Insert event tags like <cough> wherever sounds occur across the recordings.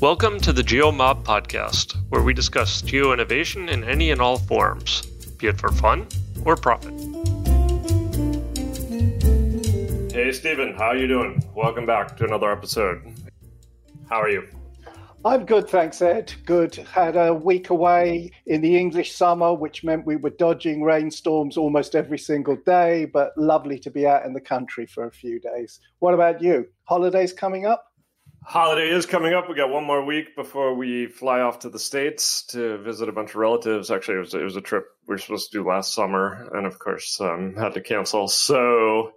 Welcome to the GeoMob podcast, where we discuss geo innovation in any and all forms, be it for fun or profit. Hey, Stephen, how are you doing? Welcome back to another episode. How are you? I'm good, thanks, Ed. Good. Had a week away in the English summer, which meant we were dodging rainstorms almost every single day, but lovely to be out in the country for a few days. What about you? Holidays coming up? Holiday is coming up. We got one more week before we fly off to the states to visit a bunch of relatives. Actually, it was it was a trip we were supposed to do last summer, and of course um, had to cancel. So,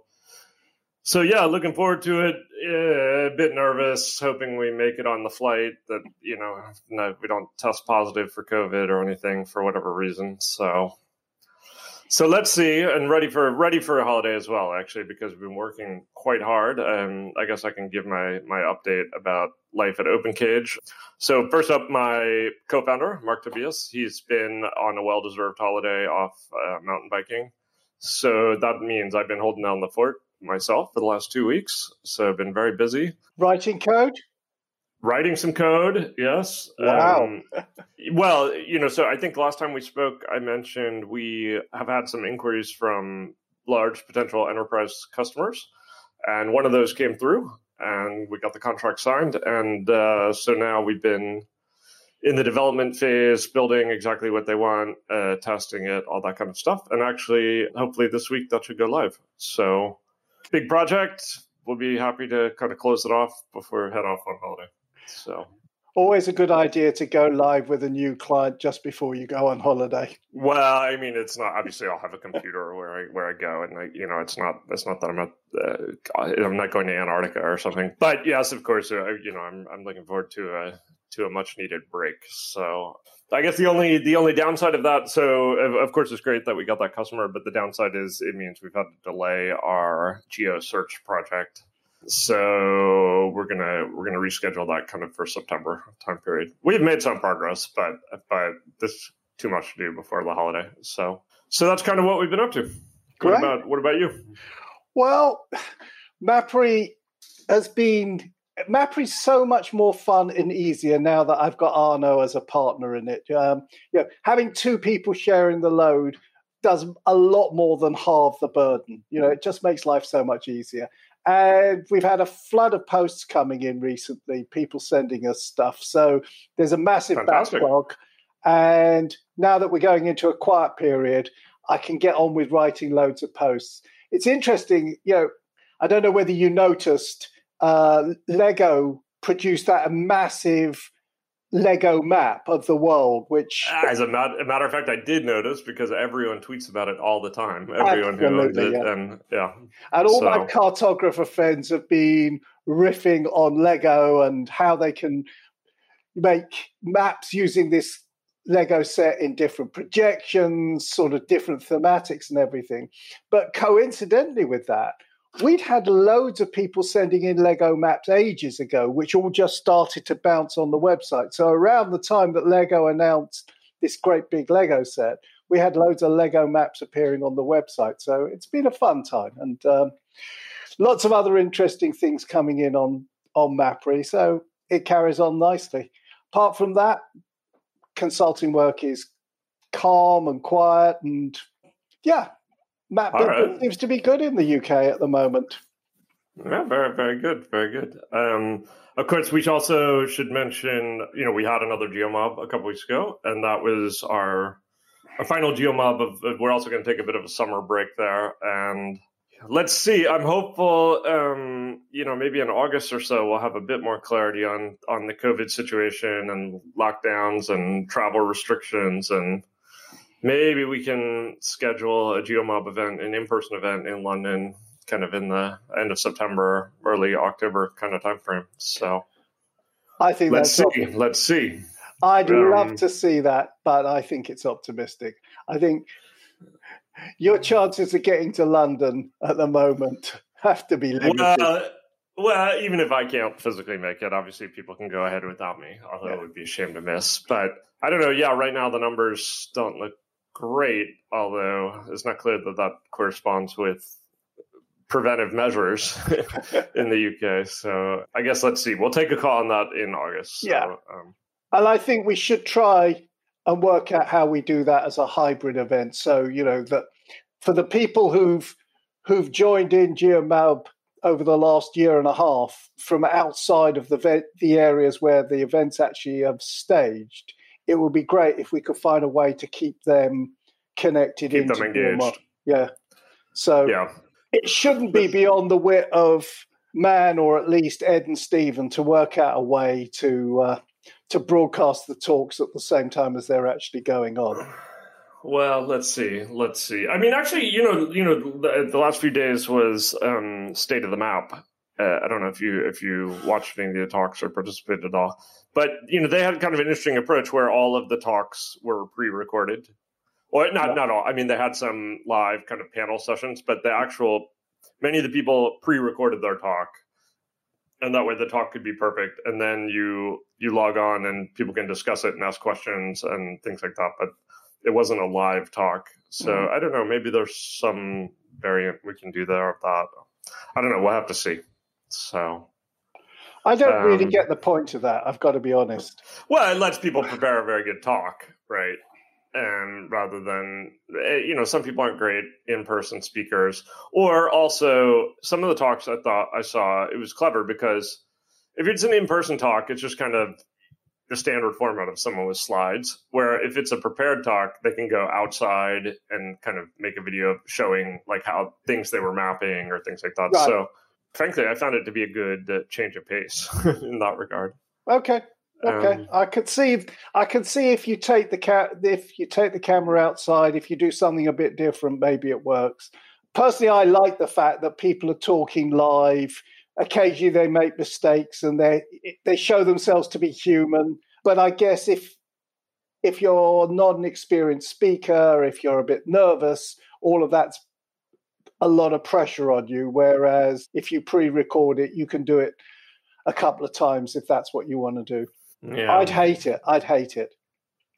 so yeah, looking forward to it. a bit nervous, hoping we make it on the flight. That you know, no, we don't test positive for COVID or anything for whatever reason. So so let's see, and ready for ready for a holiday as well, actually, because we've been working quite hard. Um, I guess I can give my my update about life at OpenCage. So first up, my co-founder Marc Tobias, he's been on a well-deserved holiday off uh, mountain biking. So that means I've been holding down the fort myself for the last two weeks. So I've been very busy. Writing code? Writing some code, yes. Wow. Um, well, you know, so I think last time we spoke, I mentioned we have had some inquiries from large potential enterprise customers, and one of those came through, and we got the contract signed, and uh, so now we've been in the development phase, building exactly what they want, uh, testing it, all that kind of stuff, and actually, hopefully this week that should go live. So, big project. We'll be happy to kind of close it off before head off on holiday. So always a good idea to go live with a new client just before you go on holiday. Well, I mean, it's not obviously I'll have a computer where I where I go, and I, you know, it's not it's not that I'm not uh, I'm not going to Antarctica or something. But yes, of course, uh, you know, I'm I'm looking forward to a to a much needed break. So I guess the only the only downside of that, so of, of, course it's great that we got that customer, but the downside is it means we've had to delay our geo search project so we're gonna we're gonna reschedule that kind of for September time period. We've made some progress, but but this too much to do before the holiday. So so that's kind of what we've been up to. What about what about you? Well, Mappery has been Mappery's so much more fun and easier now that I've got Arno as a partner in it. Um, you know, having two people sharing the load does a lot more than halve the burden. You know, it just makes life so much easier. And we've had a flood of posts coming in recently, people sending us stuff. So there's a massive Fantastic. backlog. And now that we're going into a quiet period, I can get on with writing loads of posts. It's interesting, you know, I don't know whether you noticed, uh, Lego produced that a massive Lego map of the world, which. Ah, as a, mat- a, matter of fact, I did notice because everyone tweets about it all the time. Everyone who owns it. Yeah. And yeah. And all so. my cartographer friends have been riffing on Lego and how they can make maps using this Lego set in different projections, sort of different thematics and everything. But coincidentally with that, we'd had loads of people sending in Lego maps ages ago, which all just started to bounce on the website. So around the time that Lego announced this great big Lego set, we had loads of Lego maps appearing on the website. So it's been a fun time and um, lots of other interesting things coming in on on Mappery. So it carries on nicely. Apart from that, consulting work is calm and quiet and yeah, Matt right. seems to be good in the UK at the moment. Yeah, very, very good, very good. Um, of course, we also should mention, you know, we had another GeoMob a couple weeks ago, and that was our our final GeoMob. Of, of we're also going to take a bit of a summer break there, and let's see. I'm hopeful. Um, you know, maybe in August or so, we'll have a bit more clarity on on the COVID situation and lockdowns and travel restrictions and maybe we can schedule a GeoMob event, an in-person event in London, kind of in the end of September, early October kind of time frame. So I think let's see. Let's see. I'd um, love to see that, but I think it's optimistic. I think your chances of getting to London at the moment <laughs> have to be limited. Well, well, even if I can't physically make it, obviously people can go ahead without me, although yeah. it would be a shame to miss. But I don't know. Yeah, right now the numbers don't look great, although it's not clear that that corresponds with preventive measures <laughs> in the UK. So I guess let's see. We'll take a call on that in August. So, yeah. Um, and I think we should try and work out how we do that as a hybrid event. So, you know, that for the people who've who've joined in GeoMob over the last year and a half from outside of the the areas where the events actually have staged, it would be great if we could find a way to keep them connected keep them engaged. Yeah. So yeah. it shouldn't be beyond the wit of man or at least Ed and Stephen to work out a way to uh, to broadcast the talks at the same time as they're actually going on. Well, let's see. Let's see. I mean, actually, you know, you know, the, the last few days was um, state of the map. Uh, I don't know if you if you watched any of the talks or participated at all, but you know, they had kind of an interesting approach where all of the talks were pre-recorded. Or not yeah. not all. I mean, they had some live kind of panel sessions, but the actual many of the people pre-recorded their talk, and that way the talk could be perfect. And then you you log on and people can discuss it and ask questions and things like that. But it wasn't a live talk. So mm. I don't know. Maybe there's some variant we can do there of that. I don't know. We'll have to see. So I don't um, really get the point of that. I've got to be honest. Well, it lets people prepare a very good talk, right? And rather than eh, you know, some people aren't great in-person speakers, or also some of the talks I thought I saw it was clever because if it's an in-person talk, it's just kind of the standard format of someone with slides. Where if it's a prepared talk, they can go outside and kind of make a video showing like how things they were mapping or things like that. Right. So, frankly, I found it to be a good uh, change of pace <laughs> in that regard. Okay. Okay, um, I could see. I could see if you take the cat, if you take the camera outside, if you do something a bit different, maybe it works. Personally, I like the fact that people are talking live occasionally they make mistakes and they they show themselves to be human. But I guess if if you're not an experienced speaker, if you're a bit nervous, all of that's a lot of pressure on you. Whereas if you pre-record it, you can do it a couple of times if that's what you want to do. Yeah. I'd hate it. I'd hate it.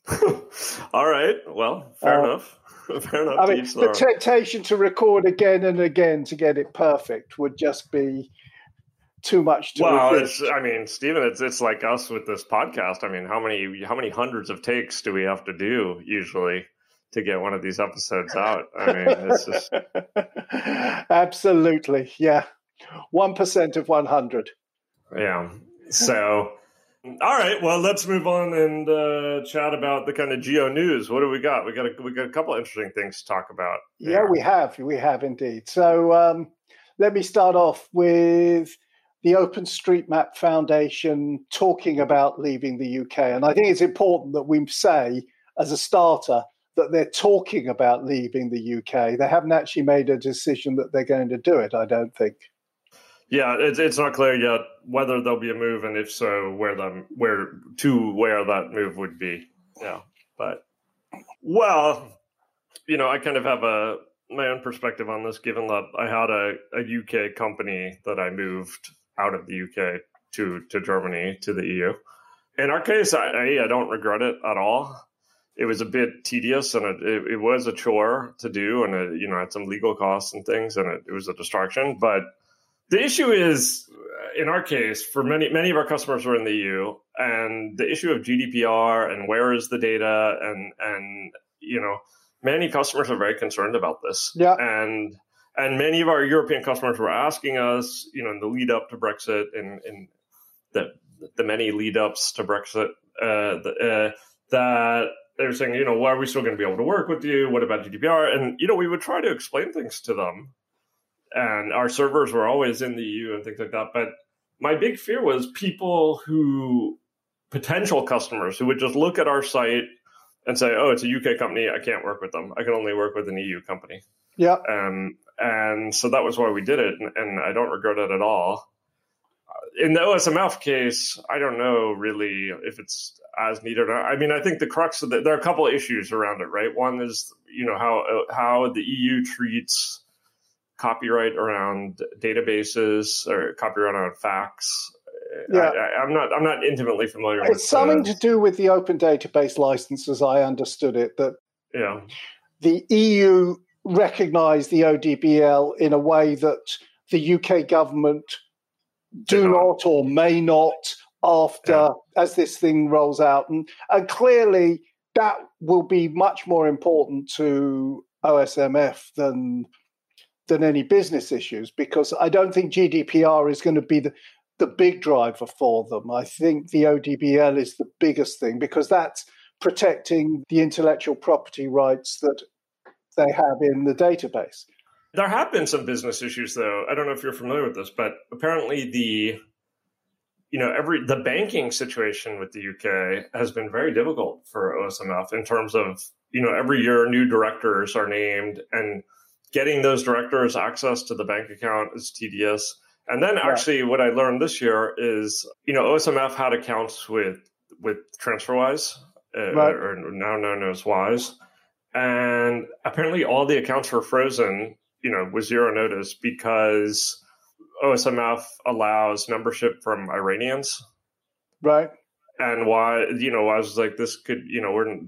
<laughs> All right. Well, fair uh, enough. <laughs> Fair enough. I mean, the temptation to record again and again to get it perfect would just be too much to well it's i mean stephen it's it's like us with this podcast i mean how many how many hundreds of takes do we have to do usually to get one of these episodes out. I mean it's just <laughs> absolutely yeah. 1% of 100 yeah so all right well let's move on and uh, chat about the kind of geo news. What do we got? We got a, we got a couple interesting things to talk about there. yeah we have we have indeed. So um, let me start off with the OpenStreetMap Foundation talking about leaving the UK. And I think it's important that we say, as a starter, that they're talking about leaving the UK. They haven't actually made a decision that they're going to do it, I don't think. Yeah, it's it's not clear yet whether there'll be a move, and if so, where them where to where that move would be. Yeah, but well, you know, I kind of have a my own perspective on this, given that I had a, a UK company that I moved out of the UK to to Germany to the EU. In our case, I, I don't regret it at all. It was a bit tedious and it, it, it was a chore to do, and it, you know had some legal costs and things, and it, it was a distraction. But the issue is, in our case, for many many of our customers were in the EU, and the issue of GDPR and where is the data, and and you know many customers are very concerned about this. Yeah, and and many of our European customers were asking us, you know, in the lead up to Brexit and, and the the many lead ups to Brexit, uh, the, uh, that they were saying, you know, why are we still going to be able to work with you? What about GDPR? And you know, we would try to explain things to them, and our servers were always in the EU and things like that. But my big fear was people who potential customers who would just look at our site and say, "Oh, it's a UK company. I can't work with them. I can only work with an EU company." Yeah. Um, and so that was why we did it, and, and I don't regret it at all. In the OSMF case, I don't know really if it's as needed. or not. I mean, I think the crux of the, there are a couple of issues around it, right? One is you know how how the EU treats copyright around databases or copyright on facts. Yeah. I, am not. I'm not intimately familiar. With that. It's something the, to do with the open database licenses. I understood it that. Yeah. The EU recognised the ODBL in a way that the UK government do not or may not after yeah. as this thing rolls out. And, and clearly that will be much more important to OSMF than than any business issues because I don't think GDPR is going to be the, the big driver for them. I think the ODBL is the biggest thing because that's protecting the intellectual property rights that they have in the database. There have been some business issues, though. I don't know if you're familiar with this, but apparently the you know every the banking situation with the UK has been very difficult for OSMF in terms of you know every year new directors are named and getting those directors access to the bank account is tedious. And then actually what I learned this year is you know OSMF had accounts with with TransferWise uh, right. or now known as Wise and apparently all the accounts were frozen you know with zero notice because OSMF allows membership from Iranians. Right. And why, you know, I was like, this could, you know, we're,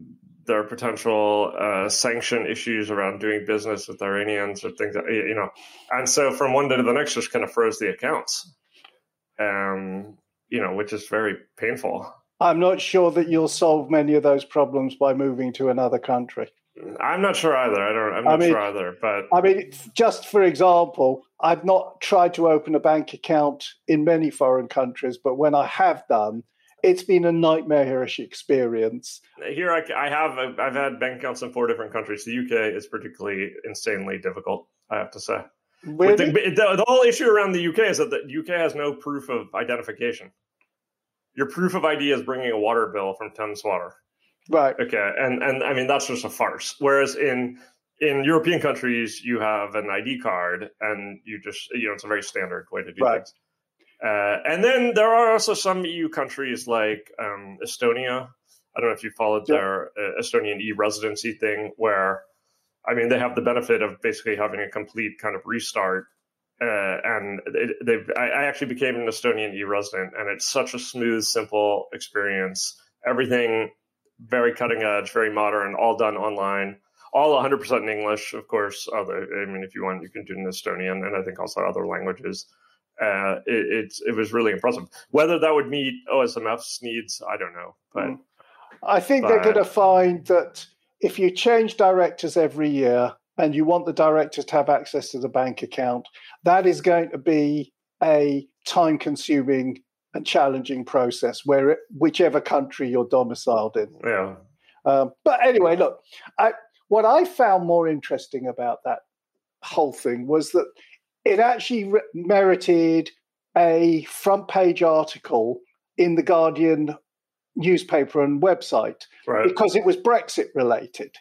there are potential uh, sanction issues around doing business with Iranians or things that, you know. And so from one day to the next, just kind of froze the accounts, um, you know, which is very painful. I'm not sure that you'll solve many of those problems by moving to another country. I'm not sure either. I don't. I'm not I mean, sure either. But I mean, just for example, I've not tried to open a bank account in many foreign countries, but when I have done, it's been a nightmarish experience. Here, I, I have. I've had bank accounts in four different countries. The UK is particularly insanely difficult. I have to say. Really? The, the, the whole issue around the UK is that the UK has no proof of identification. Your proof of ID is bringing a water bill from Thames Water. Right. Okay. And and I mean that's just a farce. Whereas in in European countries, you have an ID card, and you just you know it's a very standard way to do right. things. Uh, and then there are also some EU countries like um, Estonia. I don't know if you followed yep. their uh, Estonian e-residency thing, where I mean they have the benefit of basically having a complete kind of restart. Uh, and they I, I actually became an Estonian e-resident, and it's such a smooth, simple experience. Everything very cutting edge, very modern, all done online, all 100% in English, of course. Other, I mean, if you want, you can do it in Estonian and I think also other languages. Uh, it, it, it was really impressive. Whether that would meet OSMF's needs, I don't know. But mm. I think but, they're going to find that if you change directors every year and you want the directors to have access to the bank account, that is going to be a time consuming and challenging process where it, whichever country you're domiciled in. Yeah. Um, but anyway, look, I, what I found more interesting about that whole thing was that it actually re- merited a front page article in the Guardian newspaper and website right. because it was Brexit related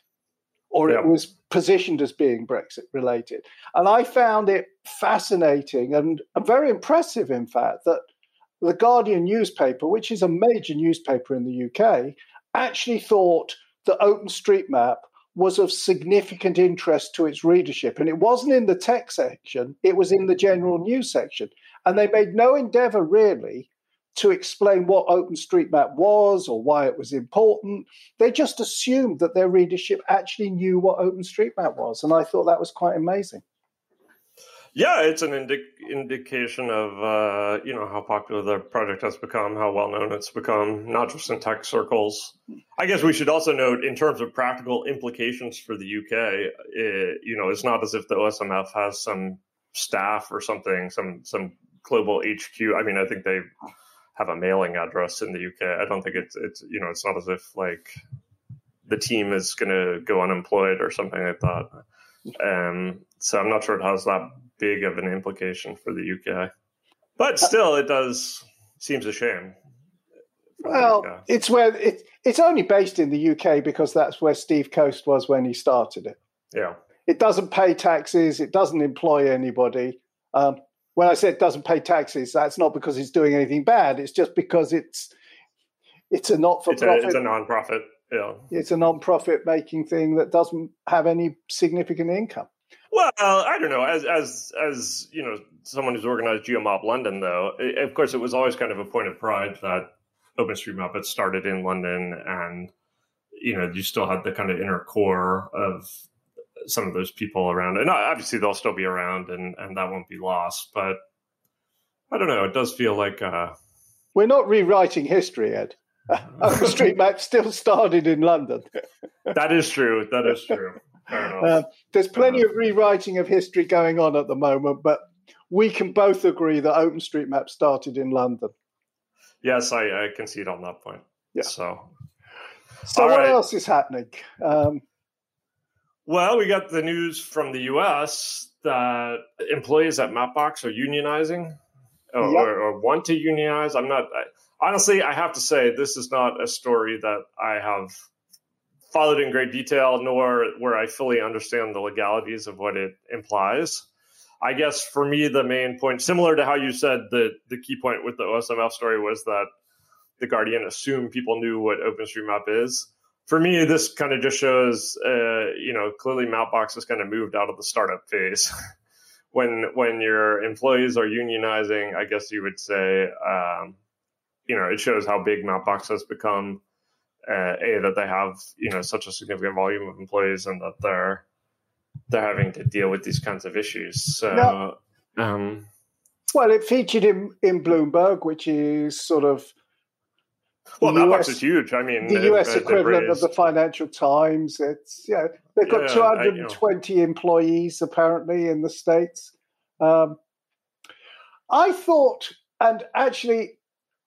or yeah. it was positioned as being Brexit related. And I found it fascinating and very impressive, in fact, that the Guardian newspaper, which is a major newspaper in the UK, actually thought that OpenStreetMap was of significant interest to its readership. And it wasn't in the tech section, it was in the general news section. And they made no endeavor really to explain what OpenStreetMap was or why it was important. They just assumed that their readership actually knew what OpenStreetMap was. And I thought that was quite amazing. Yeah, it's an indi- indication of uh, you know how popular the project has become, how well known it's become, not just in tech circles. I guess we should also note, in terms of practical implications for the UK, it, you know, it's not as if the OSMF has some staff or something, some some global HQ. I mean, I think they have a mailing address in the UK. I don't think it's it's you know, it's not as if like the team is going to go unemployed or something like that. Um, so I'm not sure it has that big of an implication for the UK. But still, it does seems a shame. Well, it's where it, it's only based in the UK because that's where Steve Coast was when he started it. Yeah, it doesn't pay taxes. It doesn't employ anybody. Um, when I said it doesn't pay taxes, that's not because it's doing anything bad. It's just because it's it's a not for profit. It's a non-profit. Yeah, it's a non-profit making thing that doesn't have any significant income. Well, I don't know. As as as you know, someone who's organized GeoMob London, though, it, of course, it was always kind of a point of pride that OpenStreetMap had started in London, and you know, you still had the kind of inner core of some of those people around. And obviously, they'll still be around, and and that won't be lost. But I don't know. It does feel like uh, we're not rewriting history, Ed. <laughs> <laughs> OpenStreetMap still started in London. that is true. That is true. Uh, there's plenty of rewriting of history going on at the moment, but we can both agree that OpenStreetMap started in London. Yes, I, I concede on that point. Yeah. So, so what right. else is happening? Um, well, we got the news from the U.S. that employees at Mapbox are unionizing or, yep. or, or want to unionize. I'm not. I, honestly, I have to say this is not a story that I have followed in great detail, nor where I fully understand the legalities of what it implies. I guess for me, the main point, similar to how you said the the key point with the OSMF story was that the Guardian assumed people knew what OpenStreetMap is. For me, this kind of just shows, uh, you know, clearly Mapbox has kind of moved out of the startup phase. <laughs> when when your employees are unionizing, I guess you would say, um, you know, it shows how big Mapbox has become. Uh, a that they have you know such a significant volume of employees and that they're they're having to deal with these kinds of issues. So, um, well, it featured in in Bloomberg, which is sort of well, that box is huge. I mean, the US equivalent raised... of the Financial Times. It's yeah, they've got yeah, 220 I, you know. employees apparently in the states. Um, I thought, and actually,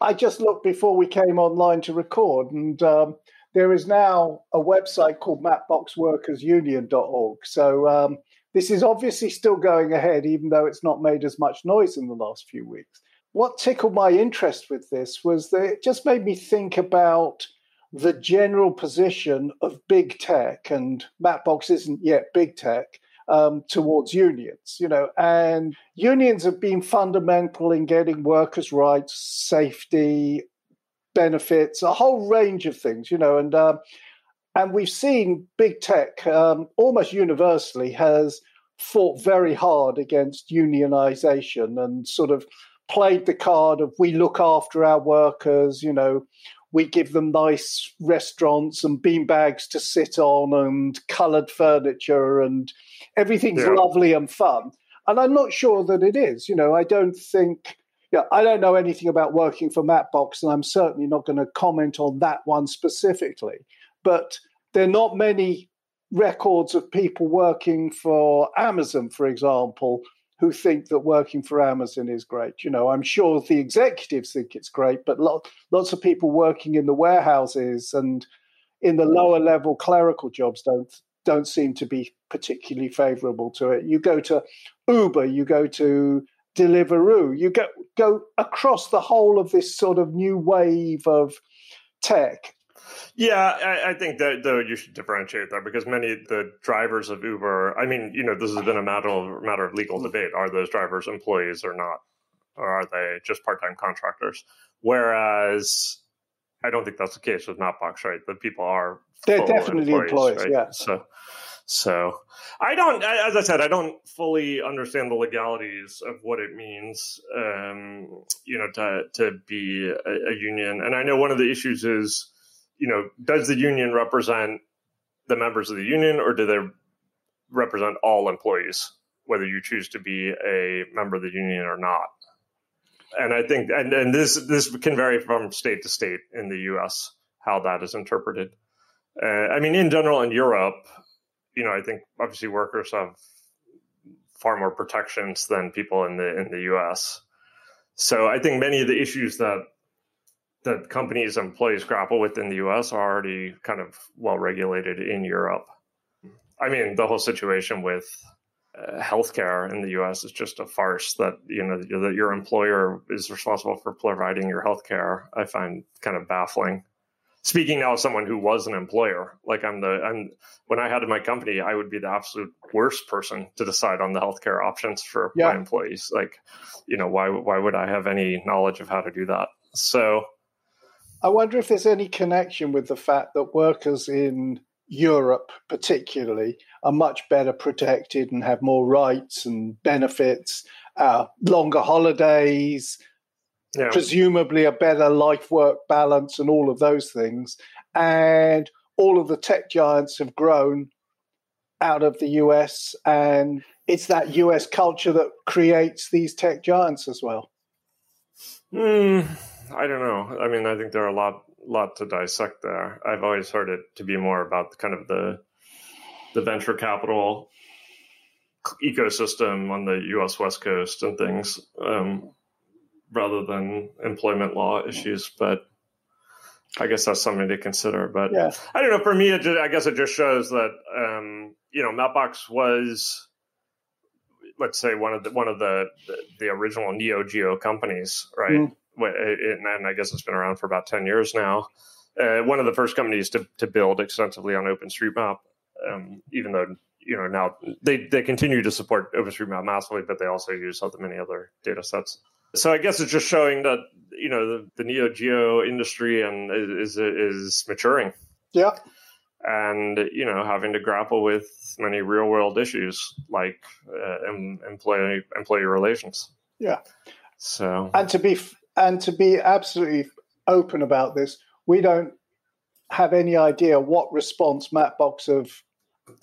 I just looked before we came online to record, and um, there is now a website called mapboxworkersunion.org. So um, this is obviously still going ahead, even though it's not made as much noise in the last few weeks. What tickled my interest with this was that it just made me think about the general position of big tech, and Mapbox isn't yet big tech. Um, towards unions, you know, and unions have been fundamental in getting workers' rights, safety, benefits, a whole range of things, you know, and uh, and we've seen big tech um, almost universally has fought very hard against unionization and sort of played the card of we look after our workers, you know, we give them nice restaurants and beanbags to sit on and colored furniture and everything's yeah. lovely and fun. And I'm not sure that it is. You know, I don't think yeah, I don't know anything about working for Mapbox, and I'm certainly not going to comment on that one specifically. But there are not many records of people working for Amazon, for example, who think that working for Amazon is great. You know, I'm sure the executives think it's great, but lots of people working in the warehouses and in the lower level clerical jobs don't don't seem to be particularly favorable to it. You go to Uber, you go to Deliveroo. You go go across the whole of this sort of new wave of tech. Yeah, I, I, think that though you should differentiate that because many of the drivers of Uber, I mean, you know, this has been a matter of matter of legal debate: are those drivers employees or not, or are they just part time contractors? Whereas, I don't think that's the case with Mapbox, right? The people are they're definitely employees, employees right? yeah. So, so I don't, as I said, I don't fully understand the legalities of what it means, um, you know, to to be a, a, union. And I know one of the issues is, you know, does the union represent the members of the union, or do they represent all employees, whether you choose to be a member of the union or not? And I think, and, and this this can vary from state to state in the U.S. how that is interpreted. Uh, I mean, in general, in Europe, you know, I think obviously workers have far more protections than people in the in the U.S. So I think many of the issues that that companies and employees grapple with in the U.S. are already kind of well regulated in Europe. I mean, the whole situation with uh, healthcare in the U.S. is just a farce. That you know that your employer is responsible for providing your healthcare. I find kind of baffling speaking now as someone who was an employer, like I'm the I'm when I had my company, I would be the absolute worst person to decide on the healthcare options for yeah. my employees. Like, you know, why why would I have any knowledge of how to do that? So I wonder if there's any connection with the fact that workers in Europe, particularly, are much better protected and have more rights and benefits, uh, longer holidays, yeah. presumably a better life work balance and all of those things. And all of the tech giants have grown out of the US, and it's that US culture that creates these tech giants as well. Mm, I don't know. I mean, I think there are a lot lot to dissect there. I've always heard it to be more about the, kind of the the venture capital ecosystem on the U.S. West Coast and things, um, rather than employment law issues. But I guess that's something to consider. But yeah. I don't know. For me, just, I guess it just shows that um, you know Mapbox was, let's say, one of the one of the the, the original Neo Geo companies, right? Mm. And I guess it's been around for about ten years now. Uh, one of the first companies to, to build extensively on OpenStreetMap, um, even though you know now they they continue to support OpenStreetMap massively, but they also use other many other data sets. So I guess it's just showing that you know the, the Neo Geo industry and is is maturing. Yeah, and you know having to grapple with many real world issues like uh, employee employee relations. Yeah. So and to be and to be absolutely open about this, we don't have any idea what response Mapbox have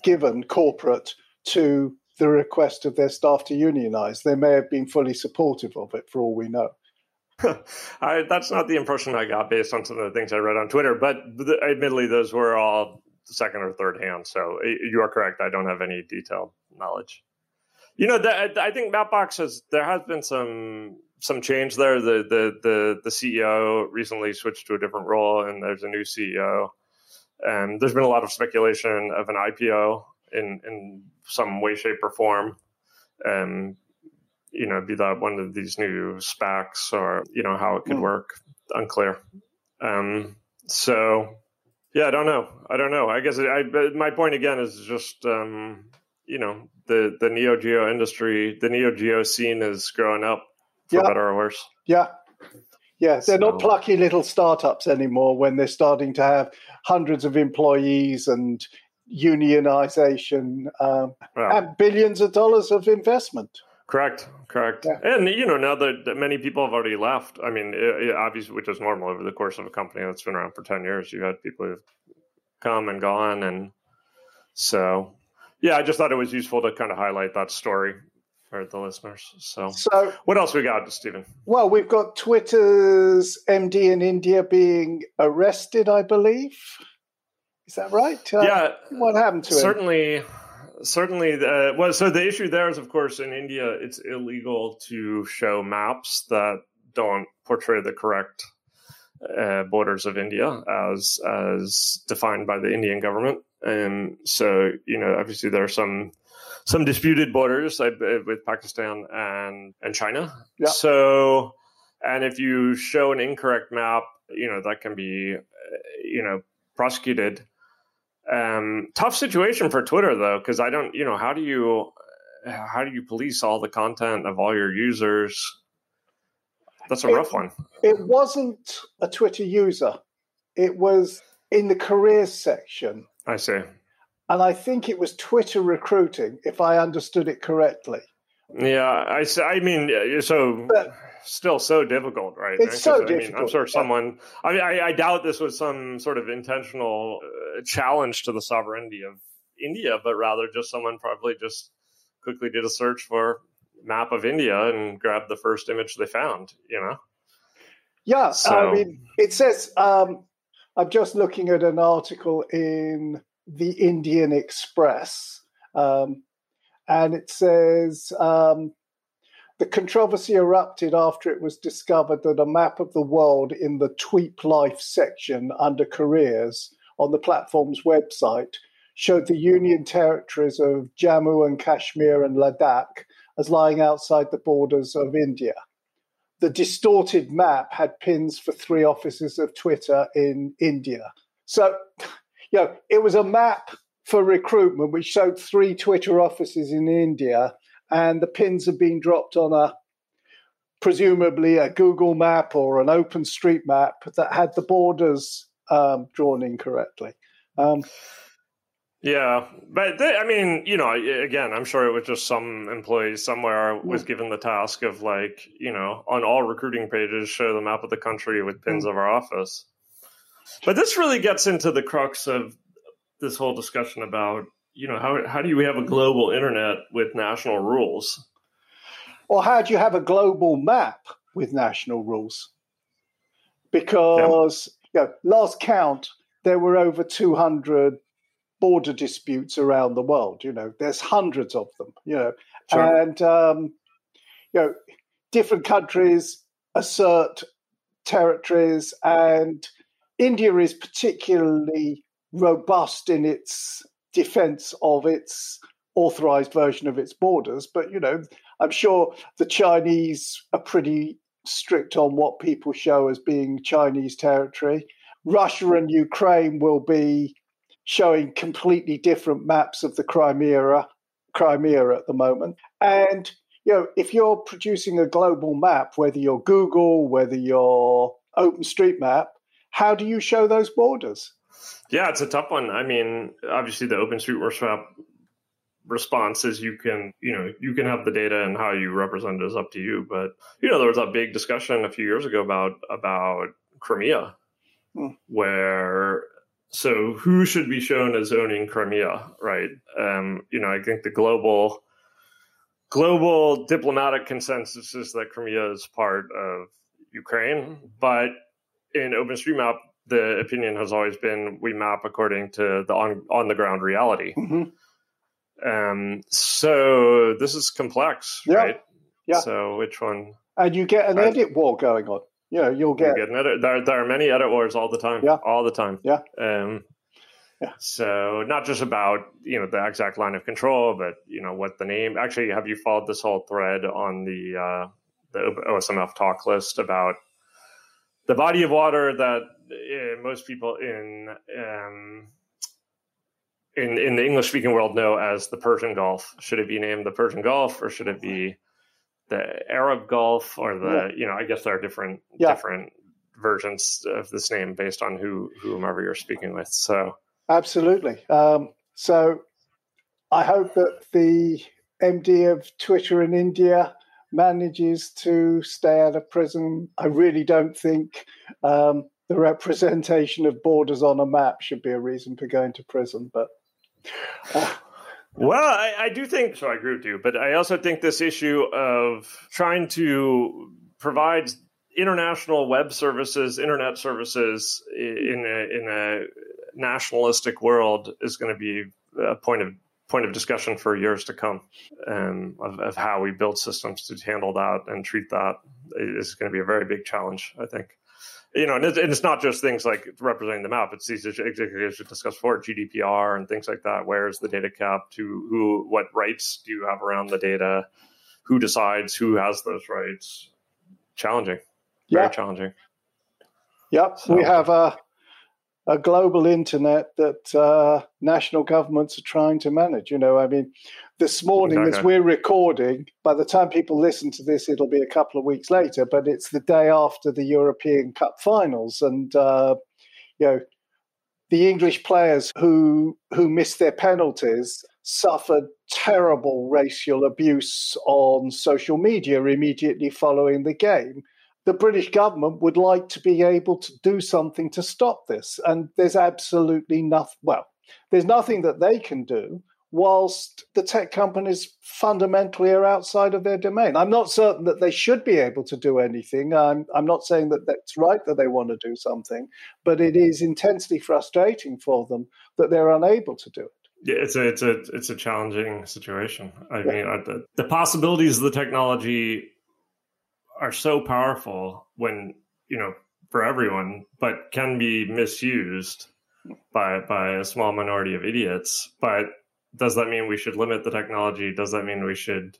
given corporate to the request of their staff to unionize. They may have been fully supportive of it for all we know. <laughs> I, that's not the impression I got based on some of the things I read on Twitter, but the, admittedly, those were all second or third hand. So you are correct. I don't have any detailed knowledge. You know, the, I think Mapbox has there has been some some change there. The the the the CEO recently switched to a different role, and there's a new CEO. And there's been a lot of speculation of an IPO in in some way, shape, or form. And you know, be that one of these new SPACs or you know how it could mm. work, unclear. Um, so yeah, I don't know. I don't know. I guess I, my point again is just um, you know the the Neo Geo industry, the Neo Geo scene is growing up for yeah. better or worse. Yeah. Yeah, they're so. not plucky little startups anymore when they're starting to have hundreds of employees and unionization um, yeah. and billions of dollars of investment. Correct, correct. Yeah. And you know, now that many people have already left, I mean, it, it, obviously, which is normal over the course of a company that's been around for ten years. You had people who've come and gone, and so yeah, I just thought it was useful to kind of highlight that story for the listeners. So, so what else we got, Stephen? Well, we've got Twitter's MD in India being arrested, I believe. Is that right? Uh, yeah. What happened to certainly, him? Certainly, certainly. Uh, well, so the issue there is, of course, in India, it's illegal to show maps that don't portray the correct uh, borders of India as as defined by the Indian government. And so, you know, obviously there are some some disputed borders uh, with Pakistan and and China. Yeah. So, and if you show an incorrect map, you know that can be, uh, you know, prosecuted. Um, tough situation for Twitter though, because I don't, you know, how do you how do you police all the content of all your users? That's a it, rough one. It wasn't a Twitter user. It was in the careers section. I see. And I think it was Twitter recruiting, if I understood it correctly. Yeah, I, I mean, so but, still so difficult, right? It's so I difficult. Mean, I'm sure someone. I mean, I, I, doubt this was some sort of intentional uh, challenge to the sovereignty of India, but rather just someone probably just quickly did a search for map of India and grabbed the first image they found. You know. Yeah, so. I mean, it says. Um, I'm just looking at an article in the Indian Express, um, and it says um, the controversy erupted after it was discovered that a map of the world in the Tweep Life section under careers on the platform's website showed the Union territories of Jammu and Kashmir and Ladakh as lying outside the borders of India the distorted map had pins for three offices of Twitter in India. So, you know, it was a map for recruitment which showed three Twitter offices in India, and the pins had been dropped on a presumably a Google map or an Open Street map that had the borders um, drawn incorrectly. Um, yeah, but they, I mean, you know, again, I'm sure it was just some employee somewhere was given the task of like, you know, on all recruiting pages, show the map of the country with pins mm. of our office. But this really gets into the crux of this whole discussion about you know, how how do you have a global internet with national rules? Or how do you have a global map with national rules? Because yeah. you know, last count, there were over 200 border disputes around the world. You know, there's hundreds of them. You know, sure. and um, you know, different countries assert territories, and India is particularly robust in its defense of its authorized version of its borders. But, you know, I'm sure the Chinese are pretty strict on what people show as being Chinese territory. Russia and Ukraine will be showing completely different maps of the Crimea, Crimea at the moment. And you know, if you're producing a global map, whether you're Google, whether you're OpenStreetMap, how do you show those borders? Yeah, it's a tough one. I mean, obviously the OpenStreetMap response is you can, you know, you can have the data and how you represent it is up to you. But you know, there was a big discussion a few years ago about about Crimea, hmm. where so who should be shown as owning Crimea, right? Um, you know, I think the global global diplomatic consensus is that Crimea is part of Ukraine, but in OpenStreetMap, the opinion has always been we map according to the on on the ground reality. Mm-hmm. Um, so this is complex, yeah. right? Yeah. So which one? And you get an I, edit war going on. You know, you'll get, get an edit. There, there are many edit wars all the time. Yeah. All the time. Yeah. Um, yeah. So not just about you know the exact line of control, but you know what the name. Actually, have you followed this whole thread on the uh, the OSMF talk list about the body of water that uh, most people in um, in in the English speaking world know as the Persian Gulf? Should it be named the Persian Gulf, or should it be the Arab Gulf, or the yeah. you know? I guess there are different yeah. different versions of this name based on who whomever you're speaking with. So Absolutely. Um, so I hope that the MD of Twitter in India manages to stay out of prison. I really don't think um, the representation of borders on a map should be a reason for going to prison, but. Uh, well, I, I, do think so. I agree with you, but I also think this issue of trying to provide international web services, internet services in a, in a nationalistic world is going to be a point of point of discussion for years to come um, of, of, how we build systems to handle that and treat that is going to be a very big challenge, I think. You know, and it's, and it's not just things like representing the map. It's these executives we discussed before, GDPR and things like that. Where is the data cap? To who? What rights do you have around the data? Who decides who has those rights? Challenging, very yeah. challenging. Yep, so. we have a a global internet that uh, national governments are trying to manage. You know, I mean, this morning okay. as we're recording, by the time people listen to this, it'll be a couple of weeks later, but it's the day after the European Cup finals. And, uh, you know, the English players who who missed their penalties suffered terrible racial abuse on social media immediately following the game the British government would like to be able to do something to stop this. And there's absolutely nothing, well, there's nothing that they can do whilst the tech companies fundamentally are outside of their domain. I'm not certain that they should be able to do anything. I'm, I'm not saying that that's right that they want to do something, but it is intensely frustrating for them that they're unable to do it. Yeah, it's a it's a it's a challenging situation. I yeah. mean, I, the, the possibilities of the technology are so powerful when you know for everyone, but can be misused by by a small minority of idiots. But does that mean we should limit the technology? Does that mean we should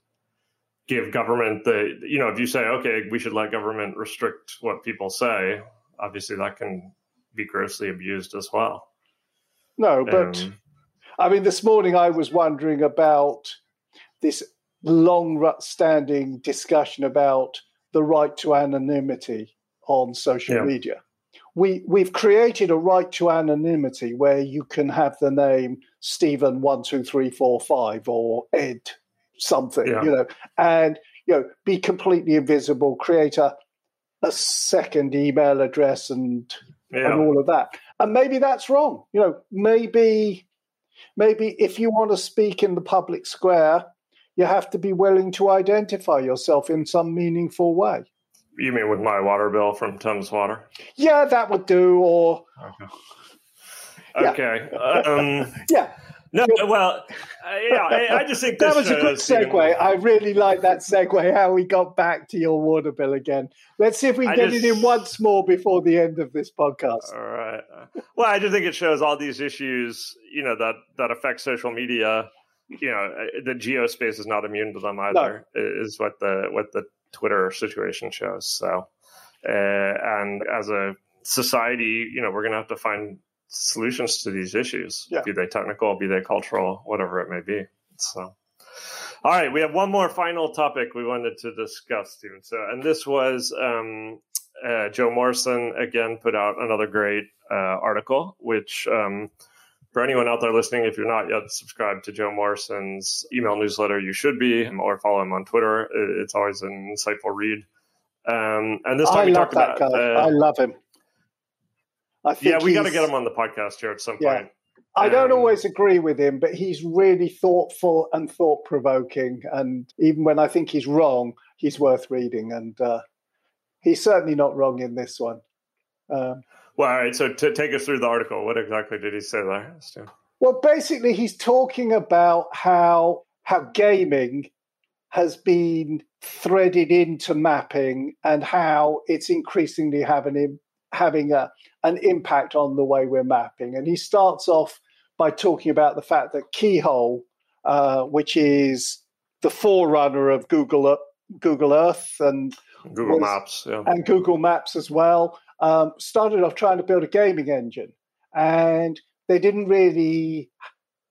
give government the you know if you say okay we should let government restrict what people say obviously that can be grossly abused as well no but um, i mean this morning i was wondering about this long standing discussion about the right to anonymity on social yeah. media. We we've created a right to anonymity where you can have the name Stephen one two three four five or Ed something, yeah. you know, and you know be completely invisible. Create a a second email address and yeah. and all of that. And maybe that's wrong. You know, maybe maybe if you want to speak in the public square, you have to be willing to identify yourself in some meaningful way. You mean with my water bill from Thames Water? Yeah, that would do. Or okay, yeah. Um, <laughs> yeah. No, well, uh, yeah, I, I, just think that was a good segue. I really like that segue. How we got back to your water bill again. Let's see if we can get just, it in once more before the end of this podcast. All right. Well, I just think it shows all these issues, you know, that that affect social media. You know, uh, the geospace is not immune to them either. No. Is what the what the Twitter situation shows. So, uh, and as a society, you know, we're going to have to find solutions to these issues, yeah. be they technical, be they cultural, whatever it may be. So, all right, we have one more final topic we wanted to discuss, Stephen. So, and this was um, uh, Joe Morrison again put out another great uh, article, which um, for anyone out there listening, if you're not yet subscribed to Joe Morrison's email newsletter, you should be, or follow him on Twitter. It's always an insightful read. Um, and this time I we talked about. Guy. Uh, I love him. I think yeah, we got to get him on the podcast here at some yeah. point. I don't um, always agree with him, but he's really thoughtful and thought provoking. And even when I think he's wrong, he's worth reading. And uh, he's certainly not wrong in this one. Um, well, all right. So to take us through the article, what exactly did he say there, Stu? Well, basically, he's talking about how how gaming has been threaded into mapping and how it's increasingly having having a, an impact on the way we're mapping. And he starts off by talking about the fact that Keyhole, uh, which is the forerunner of Google Google Earth and Google was, Maps, yeah. and Google Maps as well, um, started off trying to build a gaming engine, and they didn't really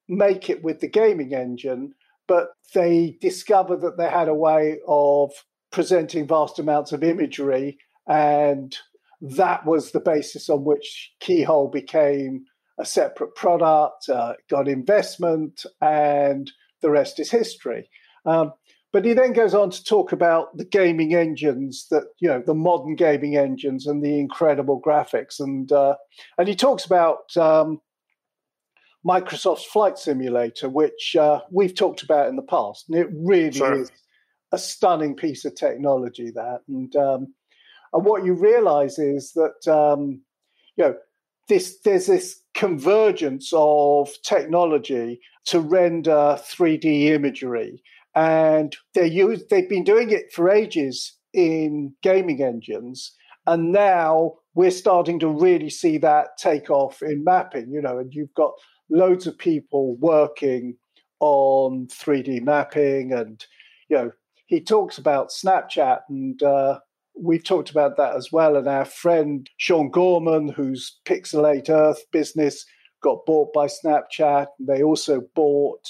make it with the gaming engine, but they discovered that they had a way of presenting vast amounts of imagery and that was the basis on which Keyhole became a separate product, uh, got investment, and the rest is history. Um, but he then goes on to talk about the gaming engines that you know the modern gaming engines and the incredible graphics, and uh, and he talks about um, Microsoft's Flight Simulator, which uh, we've talked about in the past, and it really sure. is a stunning piece of technology. That and um, and what you realize is that, um, you know, this, there's this convergence of technology to render 3D imagery. And they use, they've been doing it for ages in gaming engines. And now we're starting to really see that take off in mapping, you know, and you've got loads of people working on 3D mapping. And, you know, he talks about Snapchat and, uh, we've talked about that as well. And our friend Sean Gorman, whose Pixel8earth business got bought by Snapchat, and they also bought.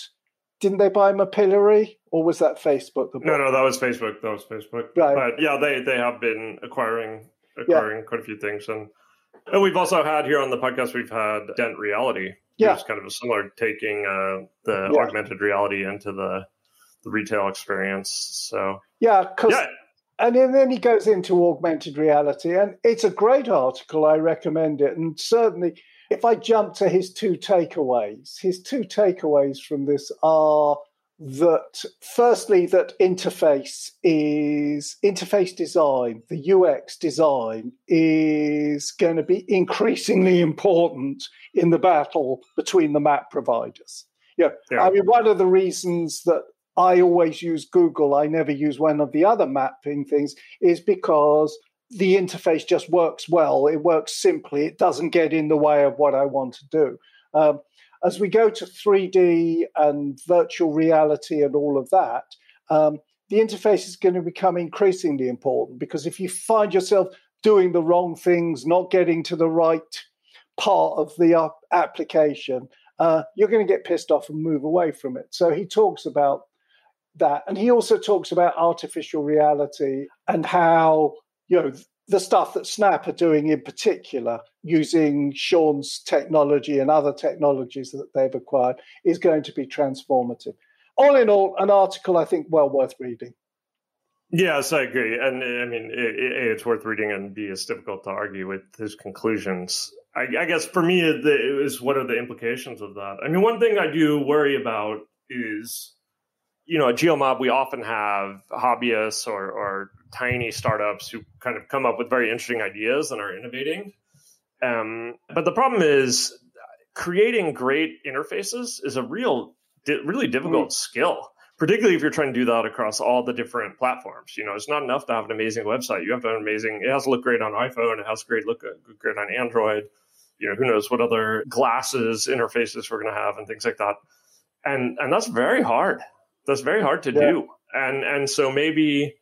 Didn't they buy Mapillary, or was that Facebook? no, no, that was Facebook. That was Facebook. Right. But yeah, they they have been acquiring acquiring yeah. quite a few things, and and we've also had here on the podcast we've had Dent Reality. Yeah, it's kind of a similar taking uh, the yeah. augmented reality into the the retail experience. So yeah, yeah, and then he goes into augmented reality, and it's a great article. I recommend it. And certainly, if I jump to his two takeaways, his two takeaways from this are that firstly, that interface is interface design, the UX design is going to be increasingly important in the battle between the map providers. Yeah, yeah. I mean, one of the reasons that I always use Google, I never use one of the other mapping things, is because the interface just works well. It works simply. It doesn't get in the way of what I want to do. Um, as we go to 3D and virtual reality and all of that, um, the interface is going to become increasingly important because if you find yourself doing the wrong things, not getting to the right part of the application, uh, you're going to get pissed off and move away from it. So he talks about that. And he also talks about artificial reality and how, you know, the stuff that Snap are doing in particular, using Sean's technology and other technologies that they've acquired, is going to be transformative. All in all, an article I think well worth reading. Yes, I agree. And I mean, A, it's worth reading, and B, it's difficult to argue with his conclusions. I, I guess for me, it, was what are the implications of that? I mean, one thing I do worry about is, you know, at GeoMob, we often have hobbyists or, or tiny startups who kind of come up with very interesting ideas and are innovating. Um, but the problem is creating great interfaces is a real, really difficult mm. skill particularly if you're trying to do that across all the different platforms. You know, it's not enough to have an amazing website. You have to have an amazing. It has to look great on iPhone. It has to great look great on Android. You know, who knows what other glasses interfaces we're going to have and things like that. And and that's very hard. That's very hard to yeah. do. And and so maybe,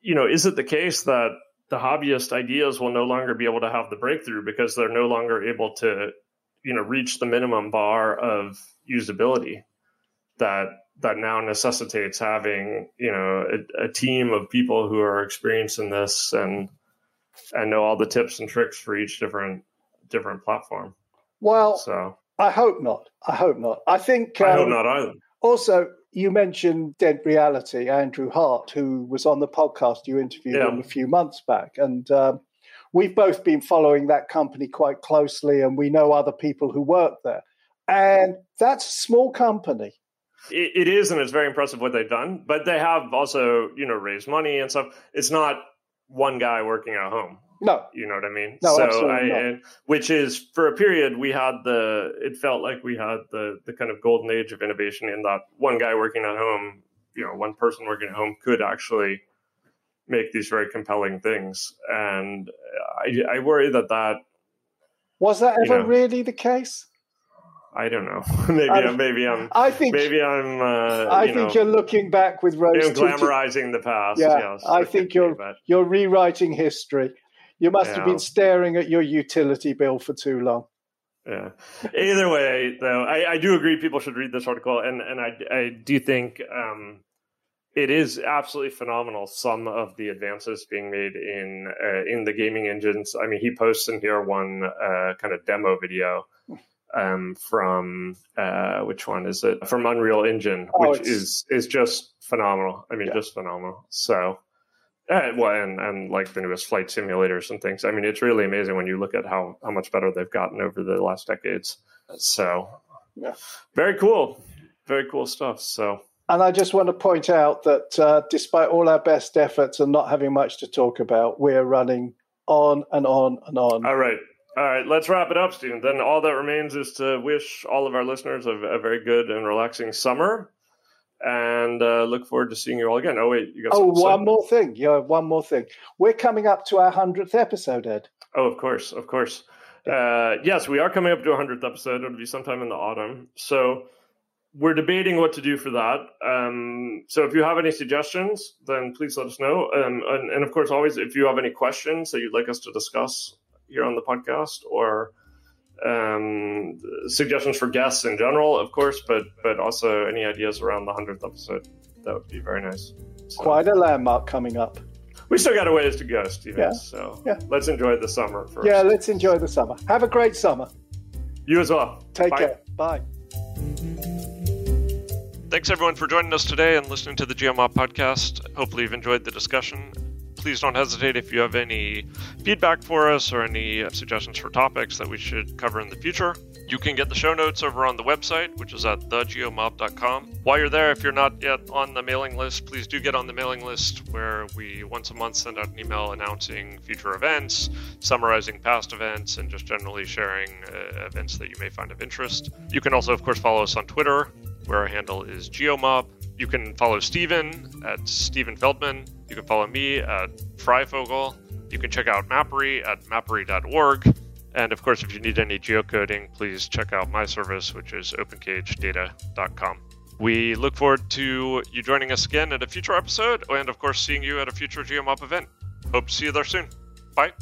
you know, is it the case that the hobbyist ideas will no longer be able to have the breakthrough because they're no longer able to, you know, reach the minimum bar of usability that that now necessitates having you know a, a, team of people who are experienced in this and and know all the tips and tricks for each different different platform. Well, so I hope not. I hope not. I think I um, hope not either. Also, you mentioned Dent Reality, Andrew Hart, who was on the podcast you interviewed yeah. him a few months back, and um, we've both been following that company quite closely, and we know other people who work there. And that's a small company it, it is, and it's very impressive what they've done. But they have also, you know, raised money and stuff. It's not one guy working at home. No, you know what I mean. No, so absolutely I, and, which is for a period we had the. It felt like we had the the kind of golden age of innovation in that one guy working at home, you know, one person working at home could actually make these very compelling things. And I, I worry that that was that ever know, really the case. I don't know. <laughs> maybe I, am maybe I'm. I think maybe I'm. Uh, I you think know, you're looking back with rose. You know, glamorizing the past. Yeah, yes, I think you're you're rewriting history. You must yeah. have been staring at your utility bill for too long. Yeah. Either way, though, I, I do agree people should read this article, and and I I do think um, it is absolutely phenomenal. Some of the advances being made in uh, in the gaming engines. I mean, he posts in here one uh, kind of demo video um, from uh, which one is it? From Unreal Engine, oh, which is is just phenomenal. I mean, yeah. just phenomenal. So, uh, well, and and like the newest flight simulators and things. I mean, it's really amazing when you look at how how much better they've gotten over the last decades. So, yeah, very cool, very cool stuff. So. And I just want to point out that uh, despite all our best efforts and not having much to talk about, we're running on and on and on. All right. All right, let's wrap it up, Stephen. Then all that remains is to wish all of our listeners a, a very good and relaxing summer, and uh, look forward to seeing you all again. Oh wait, you got oh one more thing. Yeah, one more thing. We're coming up to our hundredth episode, Ed. Oh, of course, of course. Uh, yes, we are coming up to a hundredth episode. It'll be sometime in the autumn. So we're debating what to do for that. Um, so if you have any suggestions, then please let us know. Um, and, and, of course, always if you have any questions that you'd like us to discuss here on the podcast or um, suggestions for guests in general, of course, but but also any ideas around the hundredth episode. That would be very nice. So, Quite a landmark coming up. We still got a ways to go, Stephen. Yeah. So yeah. let's enjoy the summer first. Yeah, let's enjoy the summer. Have a great summer. You as well. Take Bye. care. Bye. Thanks everyone for joining us today and listening to the GeoMob podcast. Hopefully you've enjoyed the discussion please don't hesitate if you have any feedback for us or any suggestions for topics that we should cover in the future. You can get the show notes over on the website, which is at thegeomob.com. While you're there, if you're not yet on the mailing list, please do get on the mailing list where we once a month send out an email announcing future events, summarizing past events, and just generally sharing uh, events that you may find of interest. You can also, of course, follow us on Twitter, where our handle is geomob. You can follow Stephen at Stephen Feldman. You can follow me at freyfogle. You can check out Mappery at mappery.org. And of course, if you need any geocoding, please check out my service, which is opencagedata.com. We look forward to you joining us again at a future episode, and of course, seeing you at a future GeoMob event. Hope to see you there soon. Bye.